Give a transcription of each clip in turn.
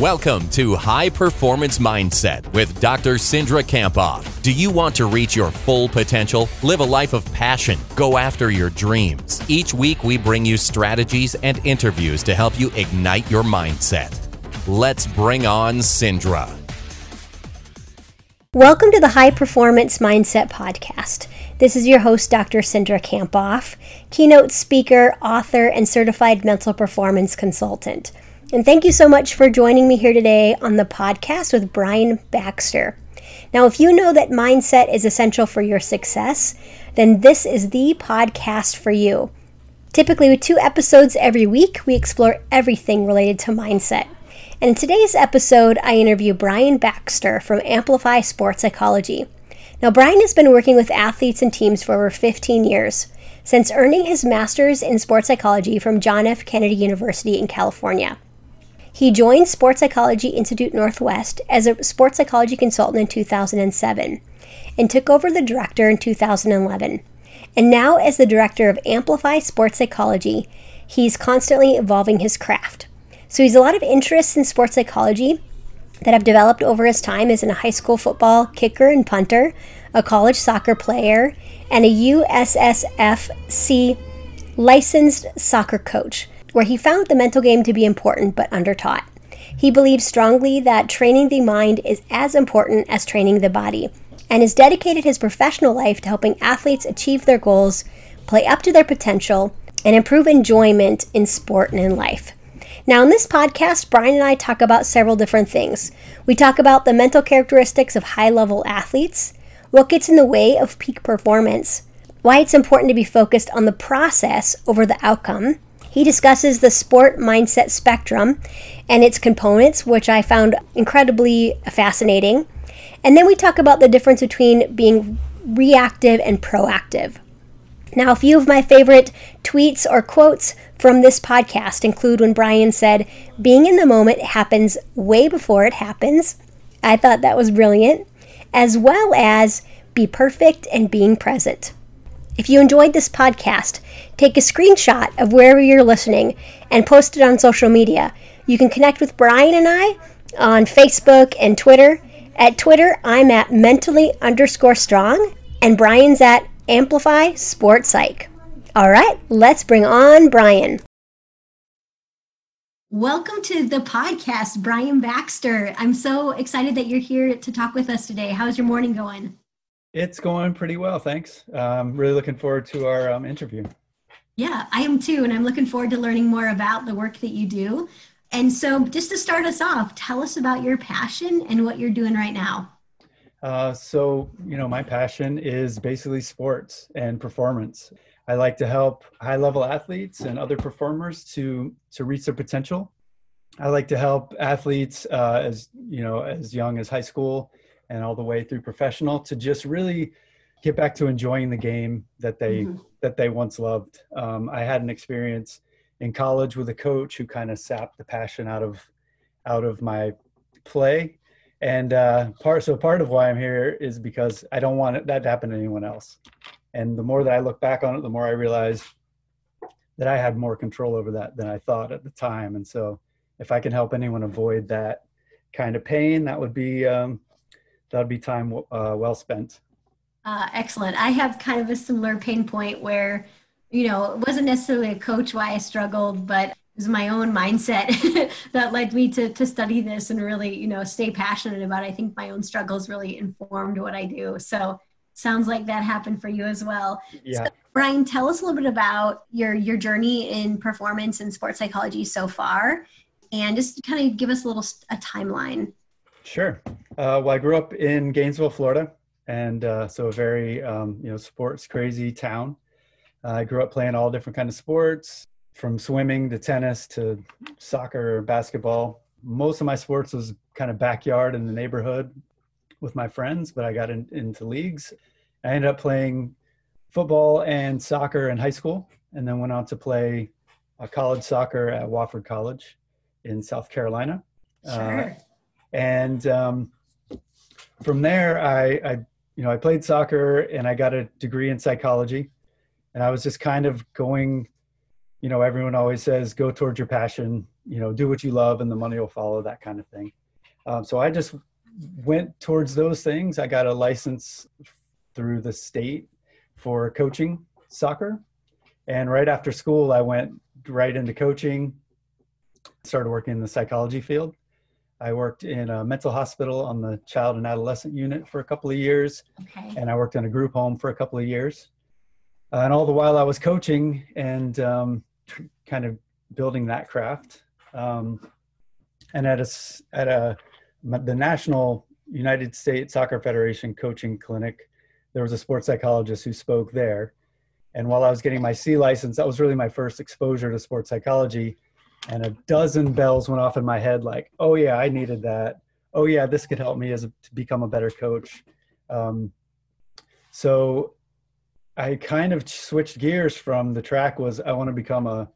Welcome to High Performance Mindset with Dr. Cindra Kamphoff. Do you want to reach your full potential? Live a life of passion. Go after your dreams. Each week, we bring you strategies and interviews to help you ignite your mindset. Let's bring on Cindra. Welcome to the High Performance Mindset Podcast. This is your host, Dr. Cindra Kamphoff, keynote speaker, author, and certified mental performance consultant. And thank you so much for joining me here today on the podcast with Brian Baxter. Now, if you know that mindset is essential for your success, then this is the podcast for you. Typically, with two episodes every week, we explore everything related to mindset. And in today's episode, I interview Brian Baxter from Amplify Sports Psychology. Now, Brian has been working with athletes and teams for over 15 years, since earning his master's in sports psychology from John F. Kennedy University in California. He joined Sports Psychology Institute Northwest as a sports psychology consultant in 2007 and took over the director in 2011. And now, as the director of Amplify Sports Psychology, he's constantly evolving his craft. So, he's a lot of interests in sports psychology that have developed over his time as a high school football kicker and punter, a college soccer player, and a USSF C licensed soccer coach where he found the mental game to be important but undertaught. He believes strongly that training the mind is as important as training the body, and has dedicated his professional life to helping athletes achieve their goals, play up to their potential, and improve enjoyment in sport and in life. Now, in this podcast, Brian and I talk about several different things. We talk about the mental characteristics of high level athletes, what gets in the way of peak performance, why it's important to be focused on the process over the outcome, he discusses the sport mindset spectrum and its components, which I found incredibly fascinating. And then we talk about the difference between being reactive and proactive. Now, a few of my favorite tweets or quotes from this podcast include when Brian said, Being in the moment happens way before it happens. I thought that was brilliant, as well as be perfect and being present. If you enjoyed this podcast, take a screenshot of wherever you're listening and post it on social media. You can connect with Brian and I on Facebook and Twitter. At Twitter, I'm at mentally underscore strong, and Brian's at Amplify Sports Psych. All right, let's bring on Brian. Welcome to the podcast, Brian Baxter. I'm so excited that you're here to talk with us today. How's your morning going? It's going pretty well, thanks. Um, really looking forward to our um, interview. Yeah, I am too, and I'm looking forward to learning more about the work that you do. And so, just to start us off, tell us about your passion and what you're doing right now. Uh, so, you know, my passion is basically sports and performance. I like to help high level athletes and other performers to to reach their potential. I like to help athletes uh, as you know as young as high school and all the way through professional to just really get back to enjoying the game that they mm-hmm. that they once loved. Um, I had an experience in college with a coach who kind of sapped the passion out of out of my play, and uh, part so part of why I'm here is because I don't want that to happen to anyone else. And the more that I look back on it, the more I realize that I had more control over that than I thought at the time. And so, if I can help anyone avoid that kind of pain, that would be um, that would be time uh, well spent. Uh, excellent. I have kind of a similar pain point where, you know, it wasn't necessarily a coach why I struggled, but it was my own mindset that led me to, to study this and really, you know, stay passionate about it. I think my own struggles really informed what I do. So sounds like that happened for you as well. Yeah. So, Brian, tell us a little bit about your, your journey in performance and sports psychology so far, and just kind of give us a little a timeline. Sure. Uh, well, I grew up in Gainesville, Florida, and uh, so a very um, you know sports crazy town. Uh, I grew up playing all different kind of sports, from swimming to tennis to soccer, basketball. Most of my sports was kind of backyard in the neighborhood with my friends, but I got in, into leagues. I ended up playing football and soccer in high school, and then went on to play college soccer at Wofford College in South Carolina. Sure. Uh, and um, from there, I, I, you know, I played soccer and I got a degree in psychology, and I was just kind of going. You know, everyone always says go towards your passion. you know do what you love and the money will follow that kind of thing um, so i just went towards those things i got a license through the state for coaching soccer and right after school i went right into coaching started working in the psychology field i worked in a mental hospital on the child and adolescent unit for a couple of years Okay. and I worked in a group home for a couple of years. Uh, and all the while I was coaching and um, tr- kind of building that craft. Um, and at a at a the National United States Soccer Federation coaching clinic, there was a sports psychologist who spoke there. And while I was getting my C license, that was really my first exposure to sports psychology. And a dozen bells went off in my head, like, "Oh yeah, I needed that. Oh yeah, this could help me as a, to become a better coach." Um, so I kind of switched gears from the track was I want to become a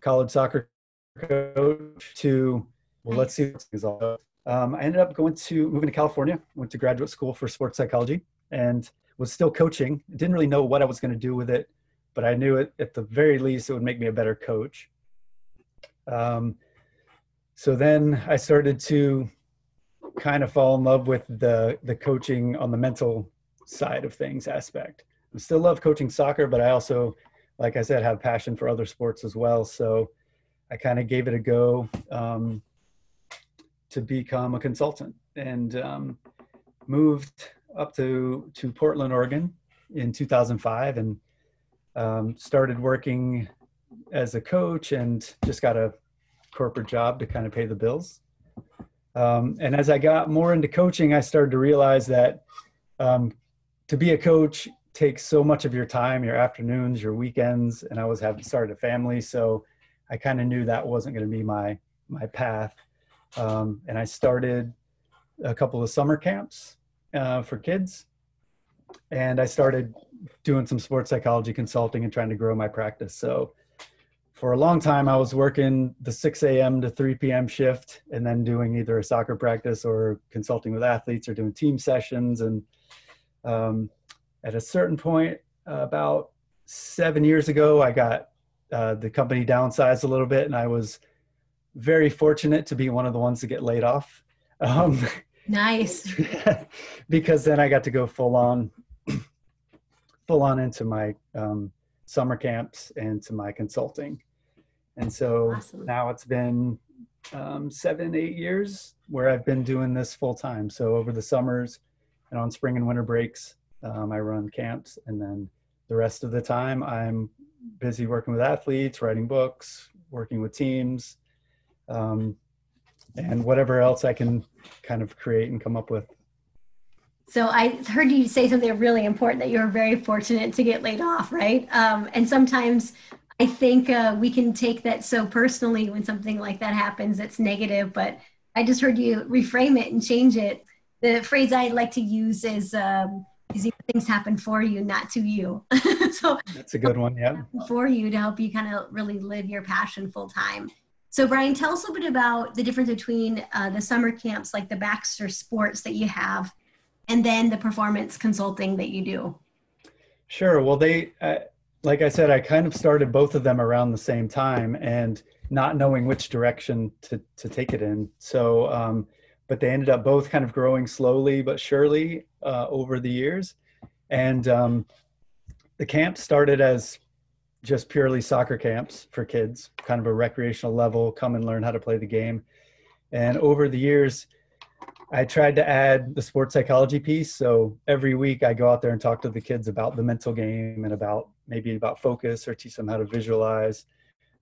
college soccer coach to well let's see what is all about. Um, I ended up going to moving to California, went to graduate school for sports psychology, and was still coaching. Didn't really know what I was going to do with it, but I knew it at the very least it would make me a better coach. Um, so then I started to kind of fall in love with the the coaching on the mental side of things aspect. I still love coaching soccer, but I also, like I said, have passion for other sports as well. So I kind of gave it a go um, to become a consultant and um, moved up to to Portland, Oregon, in 2005, and um, started working as a coach and just got a corporate job to kind of pay the bills. Um, and as I got more into coaching, I started to realize that um, to be a coach takes so much of your time, your afternoons, your weekends, and I was having started a family, so I kind of knew that wasn't going to be my my path. Um, and I started a couple of summer camps uh, for kids, and I started doing some sports psychology consulting and trying to grow my practice. So for a long time, I was working the 6 a.m. to 3 p.m. shift and then doing either a soccer practice or consulting with athletes or doing team sessions. And um, at a certain point, uh, about seven years ago, I got uh, the company downsized a little bit, and I was very fortunate to be one of the ones to get laid off. Um, Nice. because then I got to go full on, full on into my um, summer camps and to my consulting. And so Awesome. now it's been um, seven, eight years where I've been doing this full time. So over the summers and on spring and winter breaks, um, I run camps. And then the rest of the time, I'm busy working with athletes, writing books, working with teams, um, and whatever else I can kind of create and come up with. So I heard you say something really important that you were very fortunate to get laid off, right? Um, and sometimes I think uh, we can take that so personally when something like that happens that's negative, but I just heard you reframe it and change it. The phrase I like to use is, um, is things happen for you, not to you. so That's a good one. Yeah. for you to help you kind of really live your passion full time. So, Brian, tell us a little bit about the difference between uh, the summer camps, like the Baxter Sports that you have, and then the performance consulting that you do. Sure. Well, they, uh, like I said, I kind of started both of them around the same time and not knowing which direction to, to take it in. So, um, but they ended up both kind of growing slowly but surely uh, over the years. And um, the camp started as just purely soccer camps for kids, kind of a recreational level, come and learn how to play the game. And over the years, I tried to add the sports psychology piece. So every week I go out there and talk to the kids about the mental game and about maybe about focus or teach them how to visualize.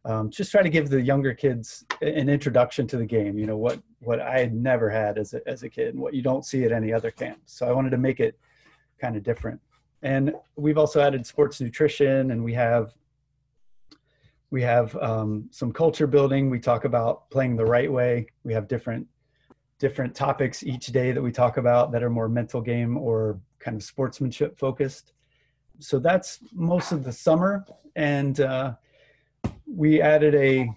Um, just try to give the younger kids an introduction to the game. You know what what I had never had as a, as a kid, and what you don't see at any other camp. So I wanted to make it kind of different. And we've also added sports nutrition, and we have we have um, some culture building. We talk about playing the right way. We have different different topics each day that we talk about that are more mental game or kind of sportsmanship focused. So that's most of the summer, and uh, we added a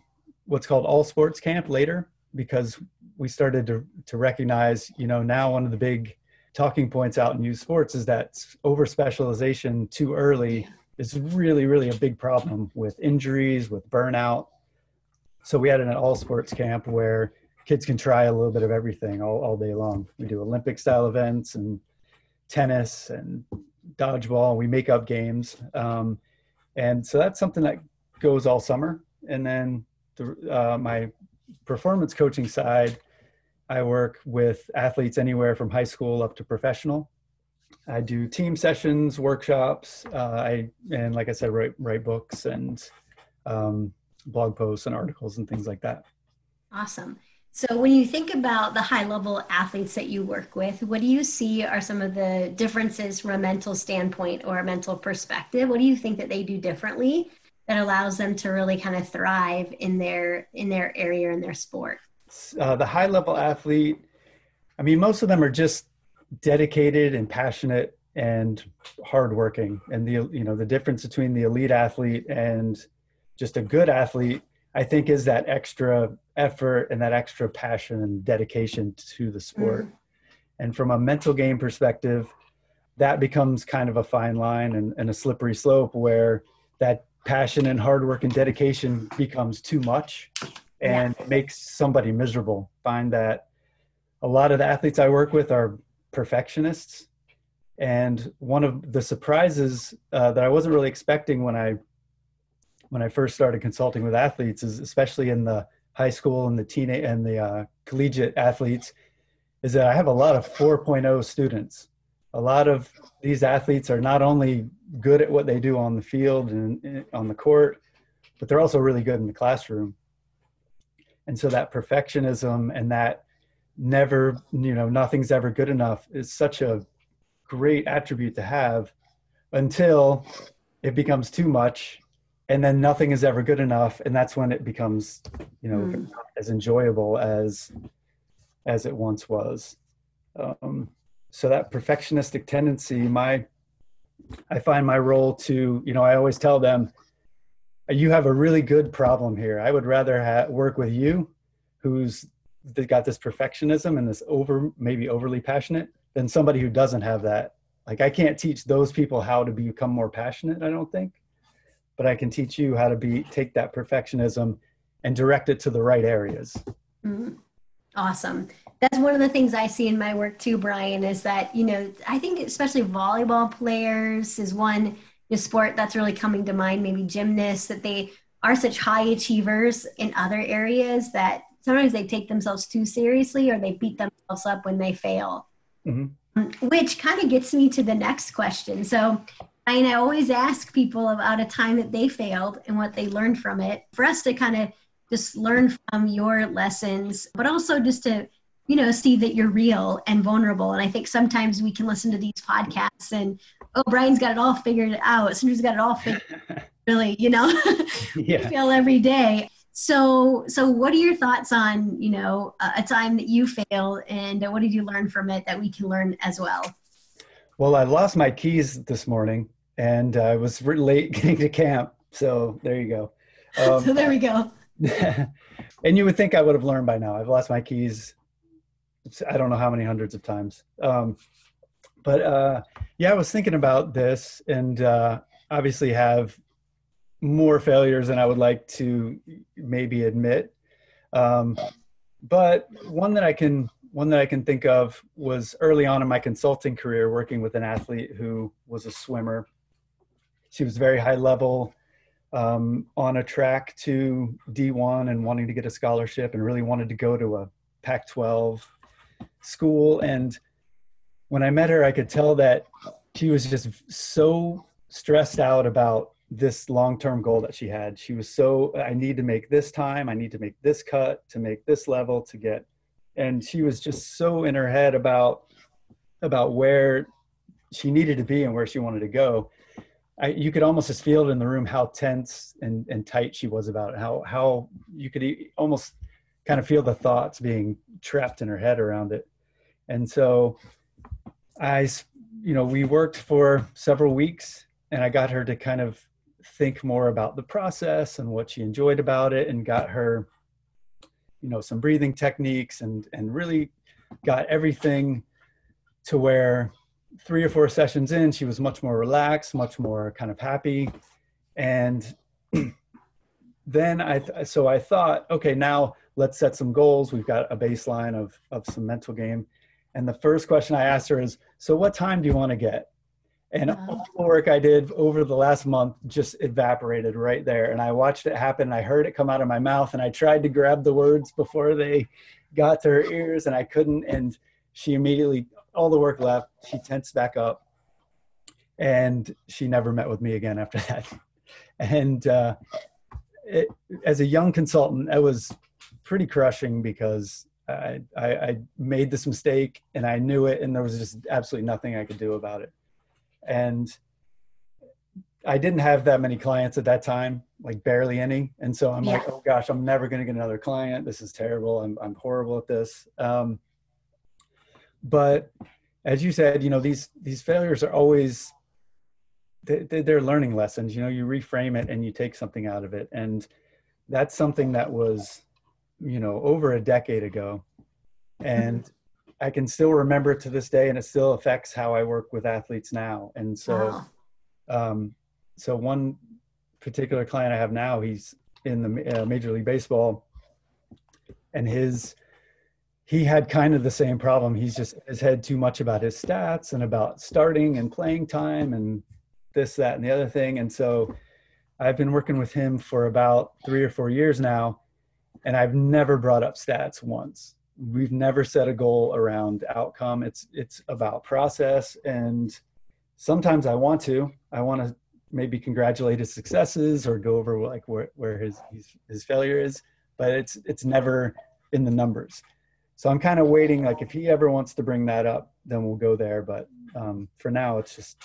what's called all sports camp later because we started to to recognize, you know, now one of the big talking points out in youth sports is that over specialization too early is really really a big problem with injuries, with burnout. so we had an all sports camp where kids can try a little bit of everything all, all day long. We do Olympic style events and tennis and dodgeball. We make up games. Um, and so that's something that goes all summer. And then the, uh, my performance coaching side, I work with athletes anywhere from high school up to professional. I do team sessions, workshops. Uh, I and like I said, write write books and um, blog posts and articles and things like that. Awesome. So, when you think about the high level athletes that you work with, what do you see are some of the differences from a mental standpoint or a mental perspective? What do you think that they do differently that allows them to really kind of thrive in their in their area in their sport? Uh, the high level athlete, I mean, most of them are just dedicated and passionate and hardworking. And the you know the difference between the elite athlete and just a good athlete, I think, is that extra effort and that extra passion and dedication to the sport. Mm. And from a mental game perspective, that becomes kind of a fine line and, and a slippery slope where that passion and hard work and dedication becomes too much and yeah. makes somebody miserable. Find that a lot of the athletes I work with are perfectionists. And one of the surprises uh, that I wasn't really expecting when I when I first started consulting with athletes is especially in the high school and the teenage and the uh, collegiate athletes is that I have a lot of 4.0 students. A lot of these athletes are not only good at what they do on the field and, and on the court, but they're also really good in the classroom. And so that perfectionism and that never, you know, nothing's ever good enough is such a great attribute to have until it becomes too much and then nothing is ever good enough and that's when it becomes you know mm. as enjoyable as as it once was. Um, so that perfectionistic tendency my i find my role to you know i always tell them you have a really good problem here. I would rather ha- work with you who's got this perfectionism and this over maybe overly passionate than somebody who doesn't have that. Like i can't teach those people how to become more passionate i don't think but I can teach you how to be take that perfectionism and direct it to the right areas. Mm-hmm. Awesome. That's one of the things I see in my work too, Brian, is that, you know, I think especially volleyball players is one sport that's really coming to mind, maybe gymnasts, that they are such high achievers in other areas that sometimes they take themselves too seriously or they beat themselves up when they fail. Mm-hmm. Which kind of gets me to the next question. So, and I always ask people about a time that they failed and what they learned from it for us to kind of just learn from your lessons, but also just to, you know, see that you're real and vulnerable. And I think sometimes we can listen to these podcasts and, oh, Brian's got it all figured out. Cindra's got it all figured really, you know, yeah. fail every day. So, so what are your thoughts on, you know, a time that you failed and what did you learn from it that we can learn as well? Well, I lost my keys this morning and I was late getting to camp. So there you go. Um, so there we go. and you would think I would have learned by now. I've lost my keys. I don't know how many hundreds of times. Um, but uh, yeah, I was thinking about this, and uh, obviously have more failures than I would like to maybe admit. Um, but one that I can one that I can think of was early on in my consulting career, working with an athlete who was a swimmer she was very high level um, on a track to D1 and wanting to get a scholarship and really wanted to go to a Pac 12 school. And when I met her, I could tell that she was just so stressed out about this long term goal that she had. She was so, I need to make this time, I need to make this cut to make this level to get. And she was just so in her head about about where she needed to be and where she wanted to go I, you could almost just feel it in the room how tense and, and tight she was about it. How how you could almost kind of feel the thoughts being trapped in her head around it. And so, I, you know, we worked for several weeks, and I got her to kind of think more about the process and what she enjoyed about it, and got her, you know, some breathing techniques, and and really got everything to where three or four sessions in, she was much more relaxed, much more kind of happy. And then I th- so I thought, okay, now let's set some goals. We've got a baseline of of some mental game, and the first question I asked her is, so what time do you want to get? And wow. all uh-huh. the work I did over the last month just evaporated right there. And I watched it happen. I heard it come out of my mouth, and I tried to grab the words before they got to her ears, and I couldn't. And she immediately, all the work left. She tensed back up, and she never met with me again after that. And uh, it, as a young consultant, it was pretty crushing because I, I, I made this mistake and I knew it, and there was just absolutely nothing I could do about it. And I didn't have that many clients at that time, like barely any. And so I'm yeah. like, oh gosh, I'm never going to get another client. This is terrible. I'm, I'm horrible at this. Um, but as you said, you know, these, these failures are always, they, they're learning lessons, you know, you reframe it and you take something out of it. And that's something that was, you know, over a decade ago. And I can still remember it to this day, and it still affects how I work with athletes now. And so, wow. um, so one particular client I have now, he's in the uh, Major League Baseball, and his he had kind of the same problem. He's just has had too much about his stats and about starting and playing time and this, that, and the other thing. And so, I've been working with him for about three or four years now, and I've never brought up stats once we've never set a goal around outcome it's it's about process and sometimes i want to i want to maybe congratulate his successes or go over like where, where his, his his failure is but it's it's never in the numbers so i'm kind of waiting like if he ever wants to bring that up then we'll go there but um, for now it's just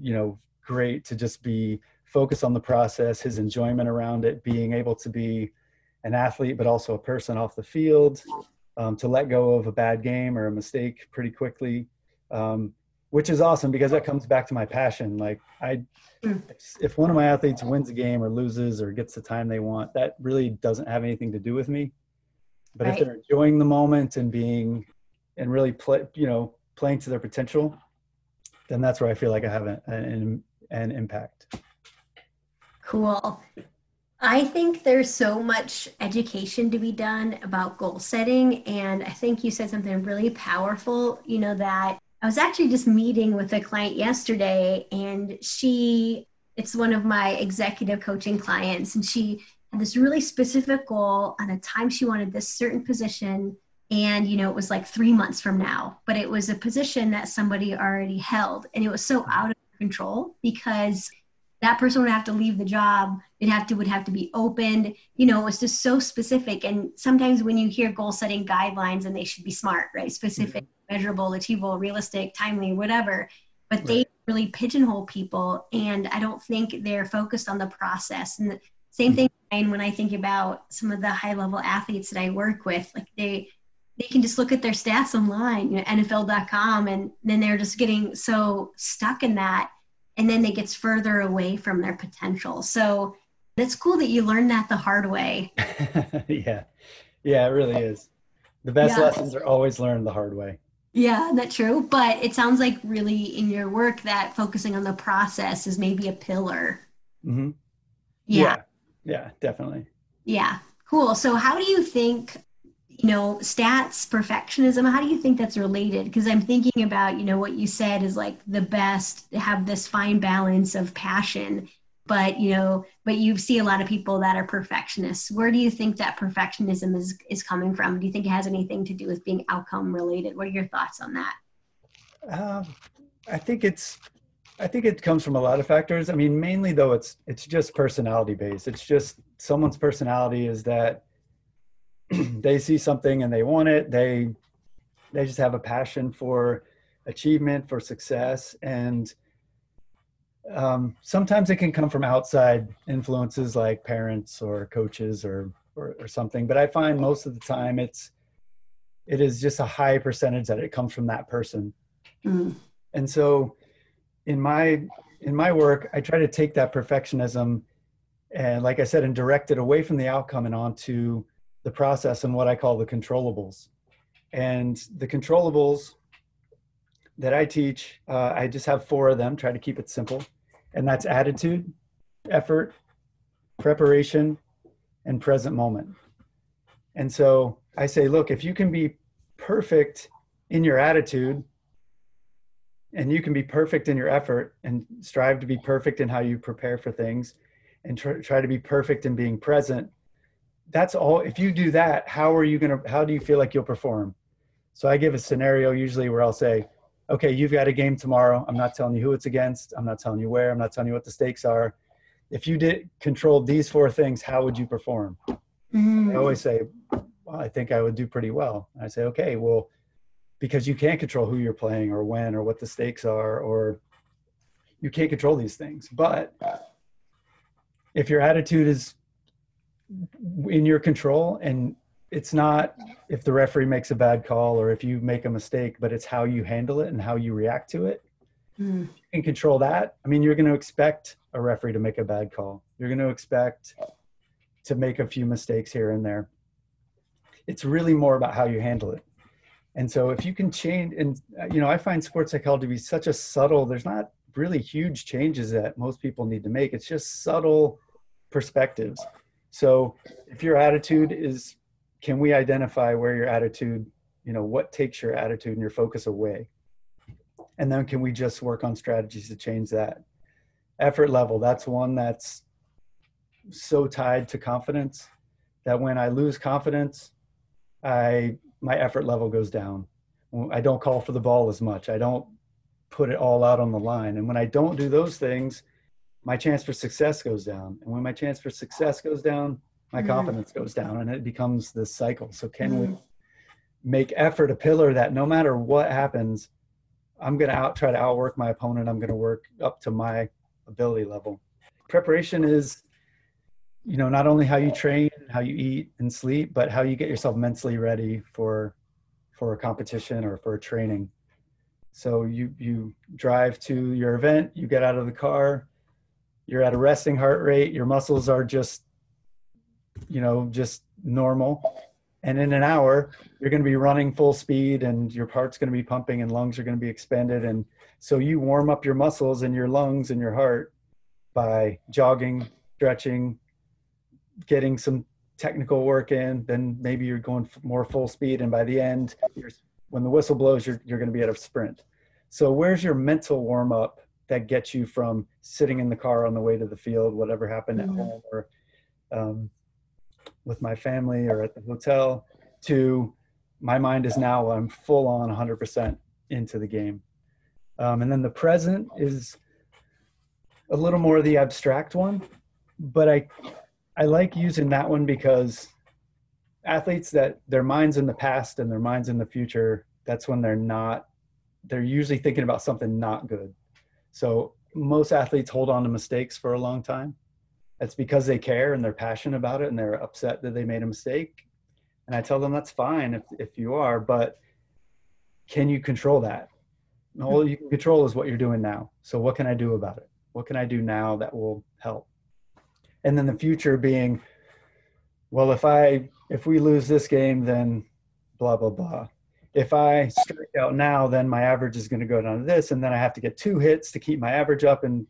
you know great to just be focused on the process his enjoyment around it being able to be an athlete but also a person off the field um, to let go of a bad game or a mistake pretty quickly, um, which is awesome because that comes back to my passion. Like I, hmm. if one of my athletes wins a game or loses or gets the time they want, that really doesn't have anything to do with me. But right. if they're enjoying the moment and being, and really play, you know, playing to their potential, then that's where I feel like I have an, an, an impact. Cool. I think there's so much education to be done about goal setting. And I think you said something really powerful, you know, that I was actually just meeting with a client yesterday, and she, it's one of my executive coaching clients, and she this really specific goal on a time she wanted this certain position. And, you know, it was like three months from now, but it was a position that somebody already held. And it was so out of control because that person would have to leave the job it have to would have to be opened you know it was just so specific and sometimes when you hear goal setting guidelines and they should be smart right specific mm-hmm. measurable achievable realistic timely whatever but right. they really pigeonhole people and i don't think they're focused on the process and the same thing mm-hmm. When i think about some of the high level athletes that i work with like they they can just look at their stats online you know nfl.com and then they're just getting so stuck in that and then it gets further away from their potential. So it's cool that you learned that the hard way. yeah. Yeah, it really is. The best yeah. lessons are always learned the hard way. Yeah, that's true. But it sounds like really in your work that focusing on the process is maybe a pillar. Mm-hmm. Yeah. yeah. Yeah, definitely. Yeah. Cool. So how do you think you know stats perfectionism how do you think that's related because i'm thinking about you know what you said is like the best have this fine balance of passion but you know but you see a lot of people that are perfectionists where do you think that perfectionism is is coming from do you think it has anything to do with being outcome related what are your thoughts on that um, i think it's i think it comes from a lot of factors. I mean mainly though it's it's just personality based. It's just someone's personality is that they see something and they want it. They they just have a passion for achievement for success. And um, sometimes it can come from outside influences like parents or coaches or, or, or something. But i find most of the time it's it is just a high percentage that it comes from that person. Mm. and so in my in my work i try to take that perfectionism and like i said and direct it away from the outcome and onto the process and what I call the controllables. And the controllables that I teach, uh, I just have four of them, try to keep it simple. And that's attitude, effort, preparation, and present moment. And so I say, look, if you can be perfect in your attitude and you can be perfect in your effort and strive to be perfect in how you prepare for things and try, try to be perfect in being present. That's all if you do that how are you going to how do you feel like you'll perform? So i give a scenario usually where i'll say okay you've got a game tomorrow. I'm not telling you who it's against. I'm not telling you where. I'm not telling you what the stakes are. If you did control these four things how would you perform? Mm. i always say well i think i would do pretty well. And i say okay well because you can't control who you're playing or when or what the stakes are or you can't control these things. But if your attitude is in your control and it's not if the referee makes a bad call or if you make a mistake but it's how you handle it and how you react to it mm. you can control that. I mean you're going to expect a referee to make a bad call. You're going to expect to make a few mistakes here and there. It's really more about how you handle it and so if you can change and uh, you know i find sports psychology to be such a subtle there's not really huge changes that most people need to make it's just subtle perspectives so if your attitude is, can we identify where your attitude, you know, what takes your attitude and your focus away? And then can we just work on strategies to change that? Effort level, that's one that's so tied to confidence that when I lose confidence, I my effort level goes down. I don't call for the ball as much. I don't put it all out on the line. And when I don't do those things, my chance for success goes down. And when my chance for success goes down, my mm-hmm. confidence goes down and it becomes this cycle. So can mm-hmm. we make effort a pillar that no matter what happens, I'm going to out try to outwork my opponent. I'm going to work up to my ability level. Preparation is, you know, not only how you train, how you eat and sleep, but how you get yourself mentally ready for for a competition or for a training. So you you drive to your event, you get out of the car, you're at a resting heart rate your muscles are just you know just normal and in an hour you're going to be running full speed and your heart's going to be pumping and lungs are going to be expanded and so you warm up your muscles and your lungs and your heart by jogging stretching getting some technical work in then maybe you're going more full speed and by the end when the whistle blows you're, you're going to be at a sprint so where's your mental warm up that gets you from sitting in the car on the way to the field, whatever happened mm-hmm. at home or um, with my family or at the hotel, to my mind is now I'm full on 100% into the game. Um, and then the present is a little more the abstract one, but I I like using that one because athletes that their minds in the past and their minds in the future, that's when they're not they're usually thinking about something not good. So most athletes hold on to mistakes for a long time. That's because they care and they're passionate about it and they're upset that they made a mistake. And I tell them that's fine if, if you are, but can you control that? All you can control is what you're doing now. So what can I do about it? What can I do now that will help? And then the future being, well, if I if we lose this game, then blah blah blah if I strike out now, then my average is going to go down to this, and then I have to get two hits to keep my average up. And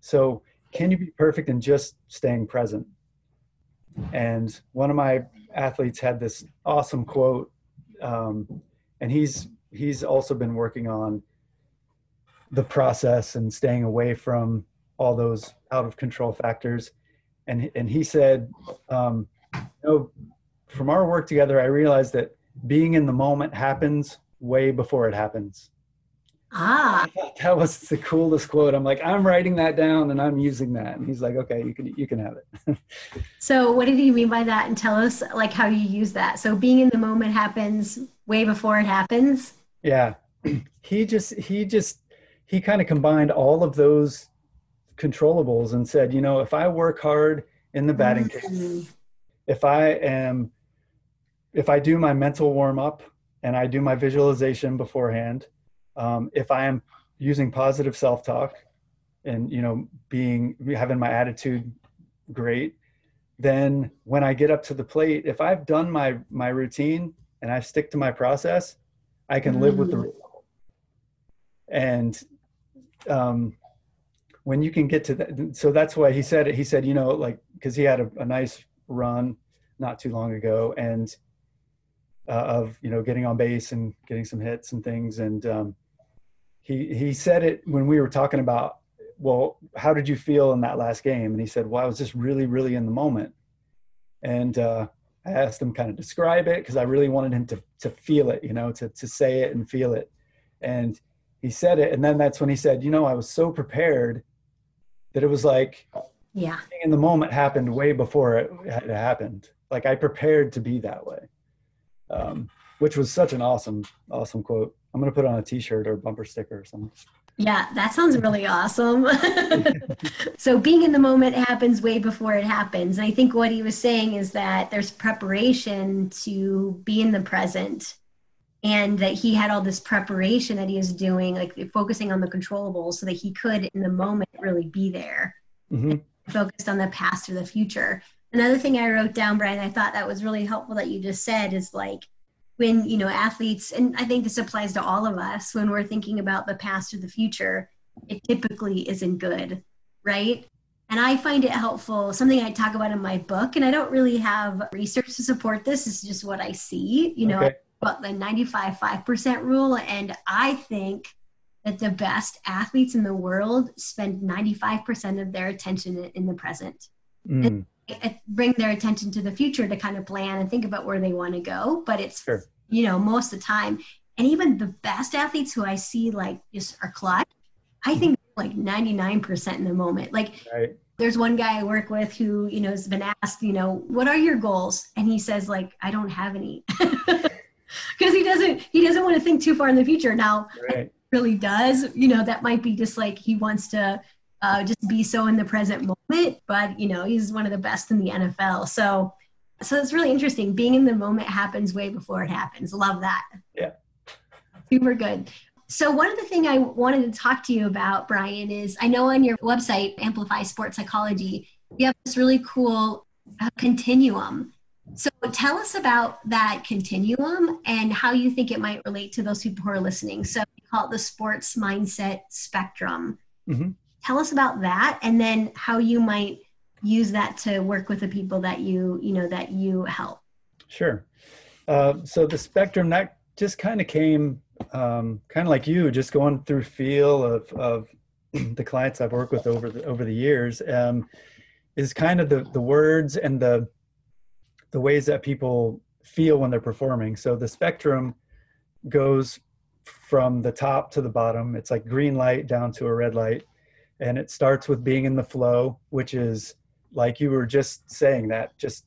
so, can you be perfect in just staying present? And one of my athletes had this awesome quote, um, and he's he's also been working on the process and staying away from all those out of control factors. And and he said, um, you know, from our work together, I realized that being in the moment happens way before it happens. Ah, that was the coolest quote. I'm like, I'm writing that down and I'm using that. And he's like, okay, you can you can have it. so, what did he mean by that? And tell us like how you use that. So, being in the moment happens way before it happens. Yeah, he just he just he kind of combined all of those controllables and said, you know, if I work hard in the batting mm-hmm. cage, if I am if I do my mental warm up and I do my visualization beforehand, um, if I am using positive self talk and you know being having my attitude great, then when I get up to the plate, if I've done my my routine and I stick to my process, I can live with the mm. result. And um, when you can get to that, so that's why he said it. He said, you know, like because he had a, a nice run not too long ago, and uh, of you know getting on base and getting some hits and things. And um, he he said it when we were talking about, well, how did you feel in that last game? And he said, well, I was just really really in the moment. And uh, I asked him kind of describe it because I really wanted him to to feel it, you know, to to say it and feel it. And he said it, and then that's when he said, you know, I was so prepared that it was like, yeah, in the moment happened way before it had happened. Like I prepared to be that way, um, which was such an awesome, awesome quote. I'm gonna put on a T-shirt or bumper sticker or something. Yeah, that sounds really awesome. so being in the moment happens way before it happens. And I think what he was saying is that there's preparation to be in the present and that he had all this preparation that he was doing, like focusing on the controllables so that he could in the moment really be there. Mm-hmm. Focused on the past or the future. Another thing I wrote down, Brian, I thought that was really helpful that you just said is like when you know athletes and i think this applies to all of us when we're thinking about the past or the future it typically isn't good right and i find it helpful something i talk about in my book and i don't really have research to support this it's just what i see you know okay. About the 95 5% rule. And i think that the best athletes in the world spend 95% of their attention in the present. Mm. Bring their attention to the future to kind of plan and think about where they want to go. But it's sure. you know most of the time and even the best athletes who i see like just are clutch i think like 99% in the moment. Like right. there's one guy i work with who you know has been asked you know what are your goals? And he says like i don't have any because he doesn't he doesn't want to think too far in the future now right. really does you know that might be just like he wants to uh, just be so in the present moment. But you know, he's one of the best in the NFL. So, so it's really interesting. Being in the moment happens way before it happens. Love that. Yeah. Super good. So one of the thing I wanted to talk to you about, Brian, is I know on your website, Amplify Sports Psychology, you have this really cool uh, continuum. So tell us about that continuum and how you think it might relate to those people who are listening. So you call it the sports mindset spectrum. Mm-hmm tell us about that and then how you might use that to work with the people that you you know that you help sure uh, so the spectrum that just kind of came um, kind of like you just going through feel of of the clients i've worked with over the over the years um, is kind of the the words and the the ways that people feel when they're performing. So the spectrum goes from the top to the bottom. It's like green light down to a red light. And it starts with being in the flow which is like you were just saying that just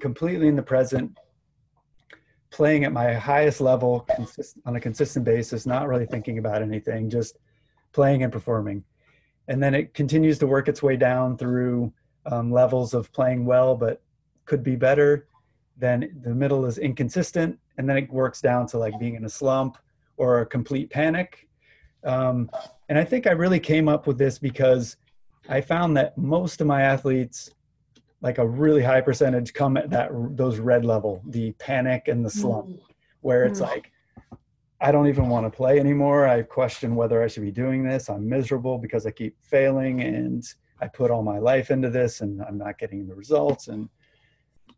completely in the present playing at my highest level consist- on a consistent basis not really thinking about anything just playing and performing. And then it continues to work its way down through um, levels of playing well but could be better then the middle is inconsistent and then it works down to like being in a slump or a complete panic um, and I think I really came up with this because I found that most of my athletes, like a really high percentage, come at that those red level, the panic and the slump, mm. where it's mm. like, I don't even want to play anymore. I question whether I should be doing this. I'm miserable because I keep failing and I put all my life into this and I'm not getting the results. And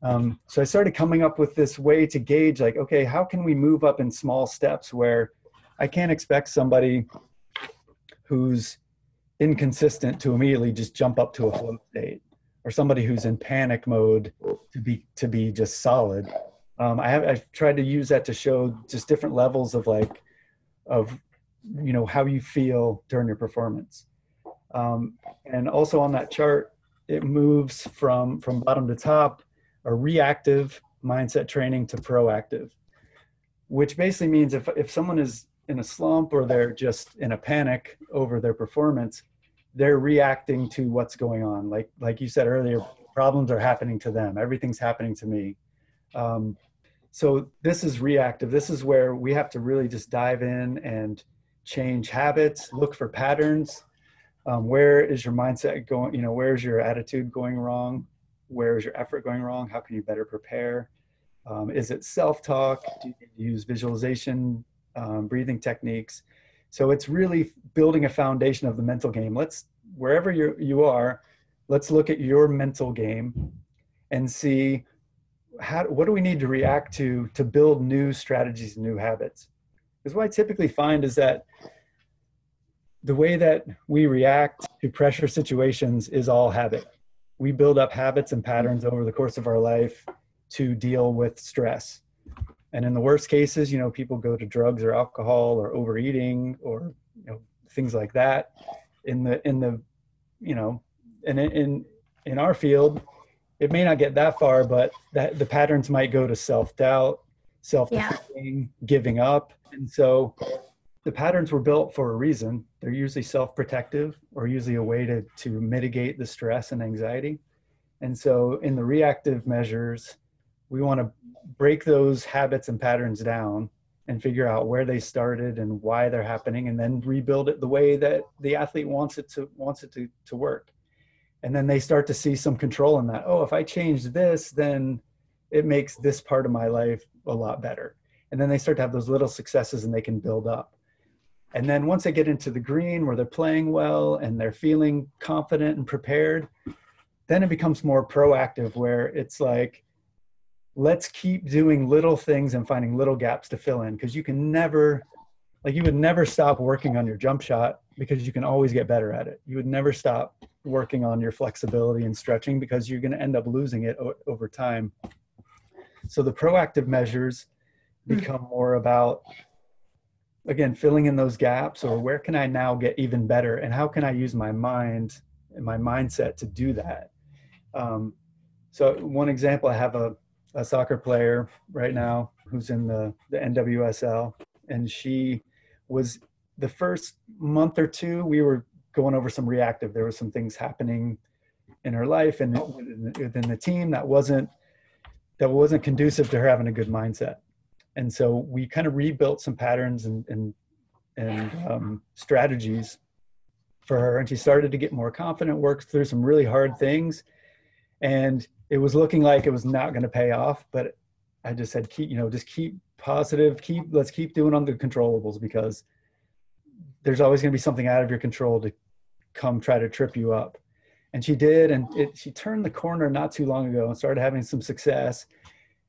um, so I started coming up with this way to gauge, like, okay, how can we move up in small steps where I can't expect somebody who's inconsistent to immediately just jump up to a flow state or somebody who's in panic mode to be to be just solid. Um, i have i've tried to use that to show just different levels of like of you know how you feel during your performance. Um, and also on that chart it moves from from bottom to top a reactive mindset training to proactive which basically means if if someone is in a slump or they're just in a panic over their performance they're reacting to what's going on. Like like you said earlier problems are happening to them. Everything's happening to me. Um, so this is reactive. This is where we have to really just dive in and change habits look for patterns. Um, where is your mindset going you know where's your attitude going wrong where is your effort going wrong? How can you better prepare? Um, is it self-talk? Do you use visualization um, breathing techniques. So it's really building a foundation of the mental game. Let's wherever you you are, let's look at your mental game, and see how what do we need to react to to build new strategies and new habits? Because what i typically find is that the way that we react to pressure situations is all habit we build up habits and mm-hmm. patterns over the course of our life to deal with stress. And in the worst cases you know people go to drugs or alcohol or overeating or you know things like that. In the in the you know and in in our field it may not get that far but that the patterns might go to self-doubt self-defeating yeah. giving up. And so the patterns were built for a reason. They're usually self-protective or usually a way to to mitigate the stress and anxiety. And so in the reactive measures we want to break those habits and patterns down and figure out where they started and why they're happening and then rebuild it the way that the athlete wants it to wants it to, to work. And then they start to see some control in that. Oh if i change this then it makes this part of my life a lot better. And then they start to have those little successes and they can build up and then once they get into the green where they're playing well and they're feeling confident and prepared then it becomes more proactive where it's like let's keep doing little things and finding little gaps to fill in. Because you can never like you would never stop working on your jump shot because you can always get better at it. You would never stop working on your flexibility and stretching because you're going to end up losing it o- over time. So the proactive measures hmm. become more about again filling in those gaps or where can i now get even better and how can i use my mind and my mindset to do that um, so one example i have a a soccer player right now who's in the, the NWSL, and she was the first month or two we were going over some reactive. There were some things happening in her life and within the team that wasn't that wasn't conducive to her having a good mindset. And so we kind of rebuilt some patterns and and and um, strategies for her, and she started to get more confident. Worked through some really hard things, and it was looking like it was not going to pay off, but I just said, keep, you know, just keep positive, keep, let's keep doing on the controllables because there's always going to be something out of your control to come try to trip you up. And she did. And it, she turned the corner not too long ago and started having some success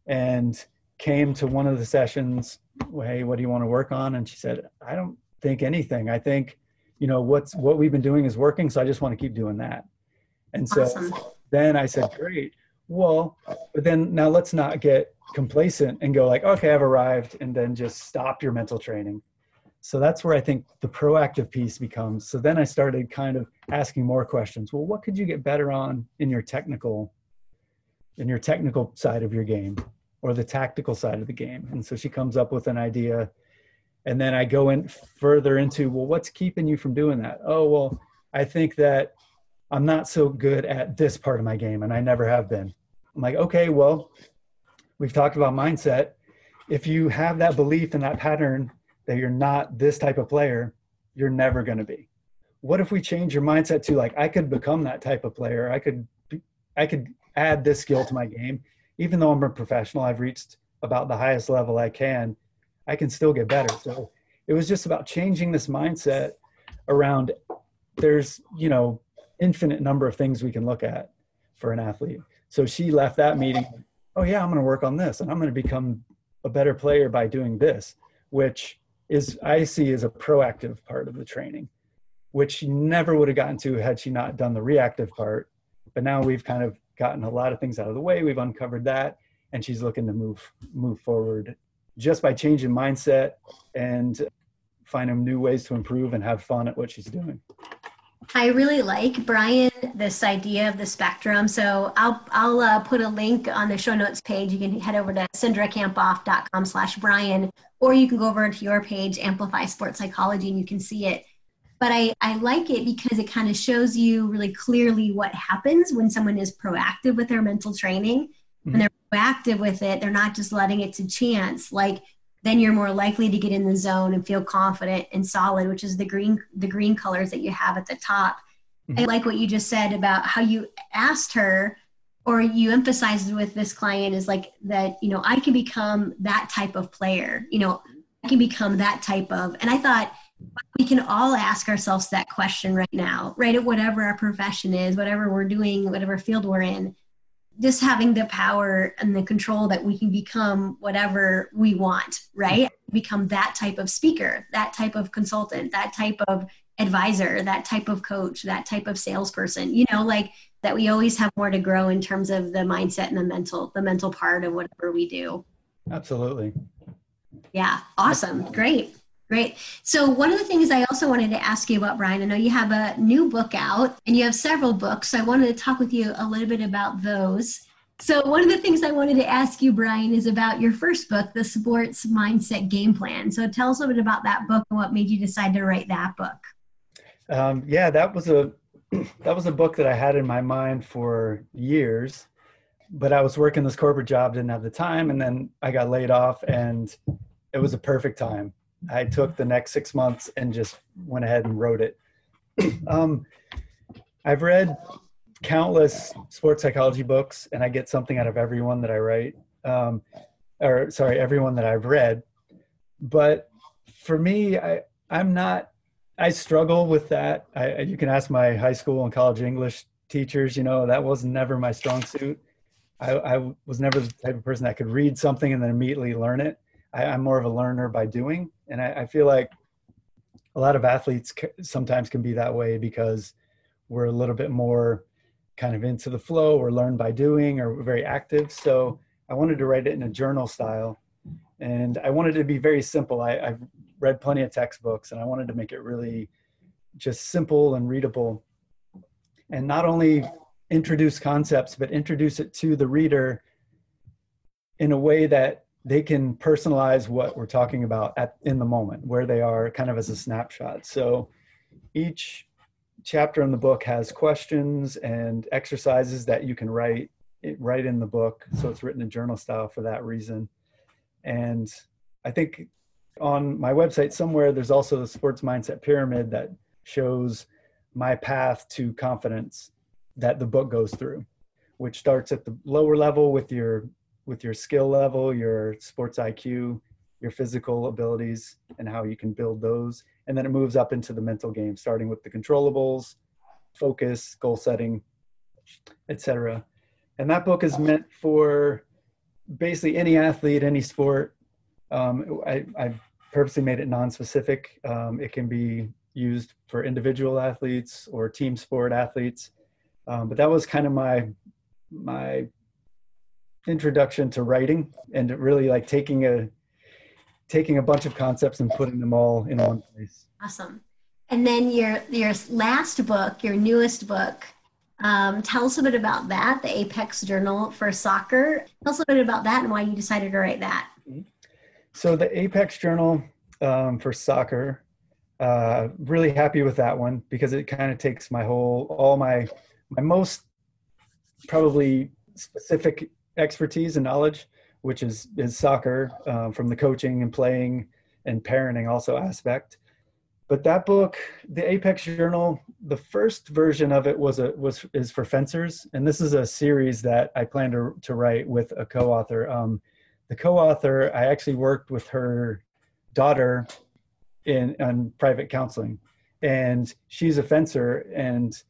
and came to one of the sessions. Hey, what do you want to work on? And she said, I don't think anything. I think, you know, what's, what we've been doing is working. So I just want to keep doing that. And so awesome. then I said, great well, but then now let's not get complacent and go like, okay, I've arrived, and then just stop your mental training. So that's where I think the proactive piece becomes. So then I started kind of asking more questions. Well, what could you get better on in your technical, in your technical side of your game, or the tactical side of the game? And so she comes up with an idea, and then I go in further into, well, what's keeping you from doing that? Oh, well, I think that I'm not so good at this part of my game, and I never have been. I'm like, okay, well, we've talked about mindset. If you have that belief and that pattern that you're not this type of player, you're never going to be. What if we change your mindset to like, I could become that type of player. I could, I could add this skill to my game. Even though I'm a professional, I've reached about the highest level I can. I can still get better. So it was just about changing this mindset around there's, you know, infinite number of things we can look at for an athlete. So she left that meeting, oh yeah, I'm going to work on this and I'm going to become a better player by doing this, which is I see as a proactive part of the training, which she never would have gotten to had she not done the reactive part. But now we've kind of gotten a lot of things out of the way. We've uncovered that, and she's looking to move move forward just by changing mindset and finding new ways to improve and have fun at what she's doing. I really like Brian this idea of the spectrum. So I'll I'll uh, put a link on the show notes page. You can head over to cindrakamphoff.com slash Brian, or you can go over to your page, Amplify Sports Psychology, and you can see it. But I, I like it because it kind of shows you really clearly what happens when someone is proactive with their mental training. When mm-hmm. they're proactive with it, they're not just letting it to chance. Like then you're more likely to get in the zone and feel confident and solid, which is the green the green colors that you have at the top. Mm-hmm. I like what you just said about how you asked her or you emphasized with this client is like that, you know, I can become that type of player, you know, I can become that type of and I thought we can all ask ourselves that question right now, right? At whatever our profession is, whatever we're doing, whatever field we're in. just having the power and the control that we can become whatever we want, right? Become that type of speaker, that type of consultant, that type of advisor, that type of coach, that type of salesperson, you know, like that we always have more to grow in terms of the mindset and the mental, the mental part of whatever we do. Absolutely. Yeah. Awesome. Great. Great. So, one of the things I also wanted to ask you about, Brian, I know you have a new book out and you have several books. So I wanted to talk with you a little bit about those. So, one of the things I wanted to ask you, Brian, is about your first book, The Sports Mindset Game Plan. So, tell us a little bit about that book and what made you decide to write that book. Um, yeah, that was a that was a book that I had in my mind for years, but I was working this corporate job, didn't have the time, and then I got laid off, and it was a perfect time. I took the next six months and just went ahead and wrote it. um, I've read countless sports psychology books, and I get something out of every one that I write, um, or sorry, everyone that I've read. But for me, I I'm not I struggle with that. I, you can ask my high school and college English teachers. You know, that was never my strong suit. I, I was never the type of person that could read something and then immediately learn it. I, am more of a learner by doing, and I, I feel like a lot of athletes sometimes can be that way because we're a little bit more kind of into the flow or learn by doing or very active. So I wanted to write it in a journal style, and I wanted it to be very simple. I, I've read plenty of textbooks and I wanted to make it really just simple and readable. And not only introduce concepts, but introduce it to the reader in a way that they can personalize what we're talking about at in the moment where they are kind of as a snapshot. So each chapter in the book has questions and exercises that you can write write in the book. So it's written in journal style for that reason. And i think on my website somewhere there's also the sports mindset pyramid that shows my path to confidence that the book goes through which starts at the lower level with your with your skill level your sports iq your physical abilities and how you can build those and then it moves up into the mental game starting with the controllables focus goal setting etc and that book is meant for basically any athlete any sport um, I, I purposely made it non-specific. Um, it can be used for individual athletes or team sport athletes. Um, but that was kind of my my introduction to writing and really like taking a taking a bunch of concepts and putting them all in one place. Awesome. And then your your last book, your newest book, um, tell us a bit about that, the Apex Journal for Soccer. Tell us a bit about that and why you decided to write that. So the Apex Journal um, for soccer, uh, really happy with that one because it kind of takes my whole, all my, my most probably specific expertise and knowledge, which is is soccer um, from the coaching and playing and parenting also aspect. But that book, the Apex Journal, the first version of it was a was is for fencers, and this is a series that I plan to to write with a co-author. Um, the co-author, I actually worked with her daughter in on private counseling, and she's a fencer, and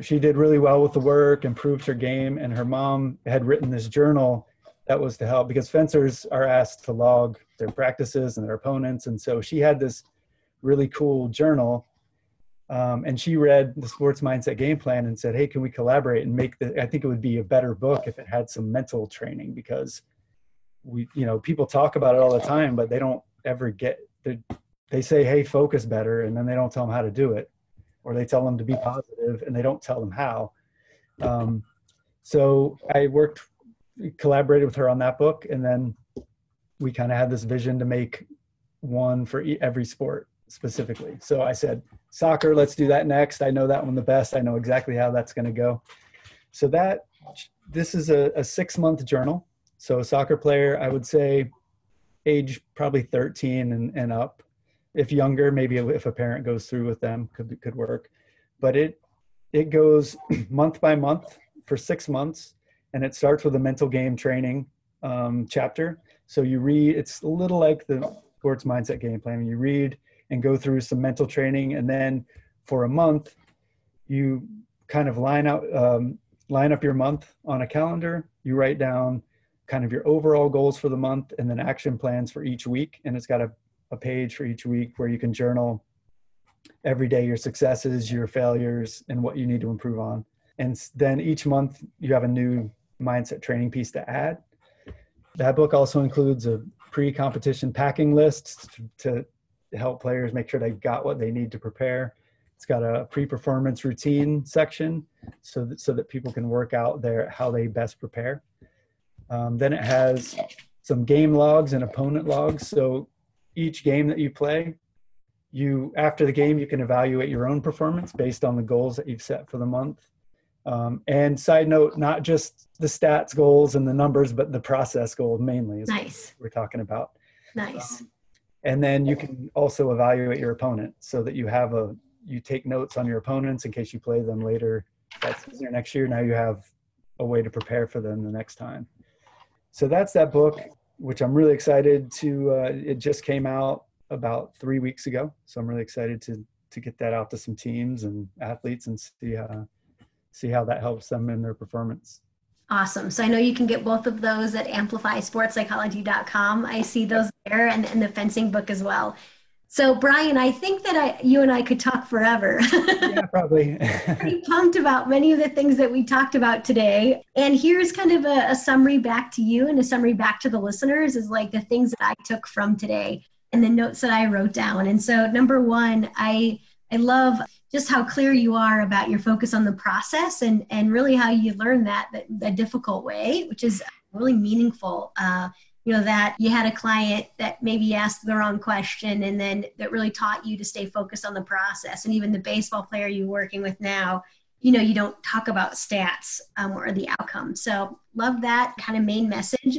she did really well with the work, improved her game, and her mom had written this journal that was to help because fencers are asked to log their practices and their opponents, and so she had this really cool journal um, and she read the sports mindset game plan and said hey can we collaborate and make the i think it would be a better book if it had some mental training because we you know people talk about it all the time but they don't ever get they, they say hey focus better and then they don't tell them how to do it or they tell them to be positive and they don't tell them how. Um, so i worked collaborated with her on that book and then we kind of had this vision to make one for every sport specifically. So i said soccer let's do that next. I know that one the best. I know exactly how that's going to go. So that this is a, a six month journal. So a soccer player, I would say age probably 13 and, and up. If younger, maybe if a parent goes through with them, could could work. But it it goes month by month for six months, and it starts with a mental game training um, chapter. So you read. It's a little like the sports mindset game plan. You read and go through some mental training, and then for a month, you kind of line out um, line up your month on a calendar. You write down kind of your overall goals for the month and then action plans for each week. And it's got a, a page for each week where you can journal every day your successes, your failures, and what you need to improve on. And then each month you have a new mindset training piece to add. That book also includes a pre competition packing list to help players make sure they got what they need to prepare. It's got a pre-performance routine section so that, so that people can work out their how they best prepare. Um, then it has some game logs and opponent logs. So each game that you play, you after the game you can evaluate your own performance based on the goals that you've set for the month. Um, and side note, not just the stats goals and the numbers, but the process goals mainly is nice. we're talking about. Nice. Um, and then you can also evaluate your opponent so that you have a you take notes on your opponents in case you play them later that season or next year. Now you have a way to prepare for them the next time. So that's that book, which I'm really excited to. Uh, it just came out about three weeks ago, so I'm really excited to to get that out to some teams and athletes and see uh, see how that helps them in their performance. Awesome. So I know you can get both of those at amplifysportspsychology.com. I see those there and, and the fencing book as well. So Brian, I think that I, you and I could talk forever. yeah, probably. Pretty pumped about many of the things that we talked about today. And here's kind of a, a summary back to you and a summary back to the listeners is like the things that I took from today and the notes that I wrote down. And so number one, I I love just how clear you are about your focus on the process and, and really how you learn that, that, difficult way, which is really meaningful. Uh, you know, that you had a client that maybe asked the wrong question and then that really taught you to stay focused on the process. And even the baseball player you're working with now, you know, you don't talk about stats um, or the outcome. So love that kind of main message.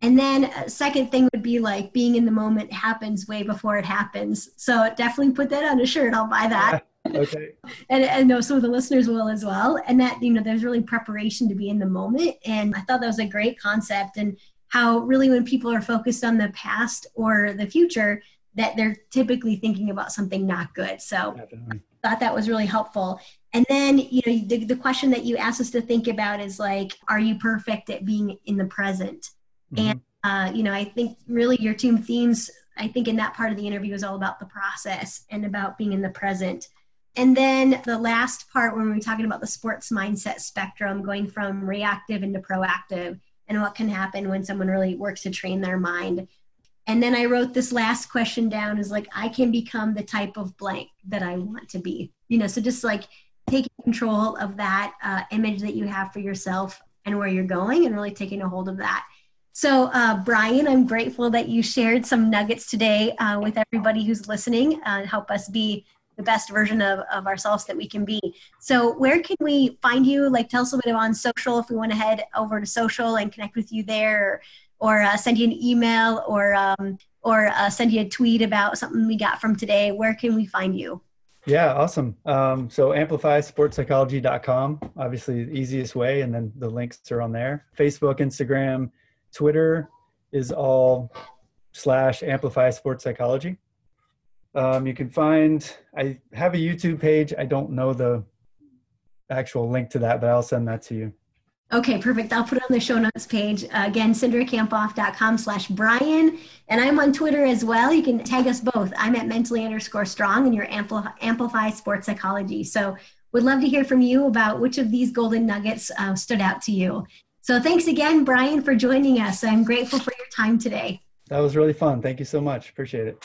And then a second thing would be like being in the moment happens way before it happens. So definitely put that on a shirt. I'll buy that. okay. and I know some of the listeners will as well. And that, you know, there's really preparation to be in the moment. And I thought that was a great concept. And how really when people are focused on the past or the future, that they're typically thinking about something not good. So Definitely. thought that was really helpful. And then, you know, the, the question that you asked us to think about is like, are you perfect at being in the present? Mm-hmm. And, uh, you know, I think really your two themes, I think in that part of the interview is all about the process and about being in the present. And then the last part, when we were talking about the sports mindset spectrum, going from reactive into proactive, and what can happen when someone really works to train their mind. And then I wrote this last question down is like, I can become the type of blank that I want to be. You know, so just like taking control of that uh, image that you have for yourself and where you're going and really taking a hold of that. So, uh, Brian, I'm grateful that you shared some nuggets today uh, with everybody who's listening and help us be the best version of, of ourselves that we can be. So, where can we find you? Like, tell us a bit on social if we want to head over to social and connect with you there, or, or uh, send you an email, or um, or uh, send you a tweet about something we got from today. Where can we find you? Yeah, awesome. Um, so amplifysportspsychology.com, obviously the easiest way, and then the links are on there. Facebook, Instagram, Twitter is all slash amplify sports psychology. Um, you can find, I have a YouTube page. I don't know the actual link to that, but I'll send that to you. Okay, perfect. I'll put it on the show notes page. Uh, again, cindrakamphoff.com slash Brian. And I'm on Twitter as well. You can tag us both. I'm at mentally underscore strong and you're Amplify, Amplify Sports Psychology. So would love to hear from you about which of these golden nuggets uh, stood out to you. So thanks again, Brian, for joining us. I'm grateful for your time today. That was really fun. Thank you so much. Appreciate it.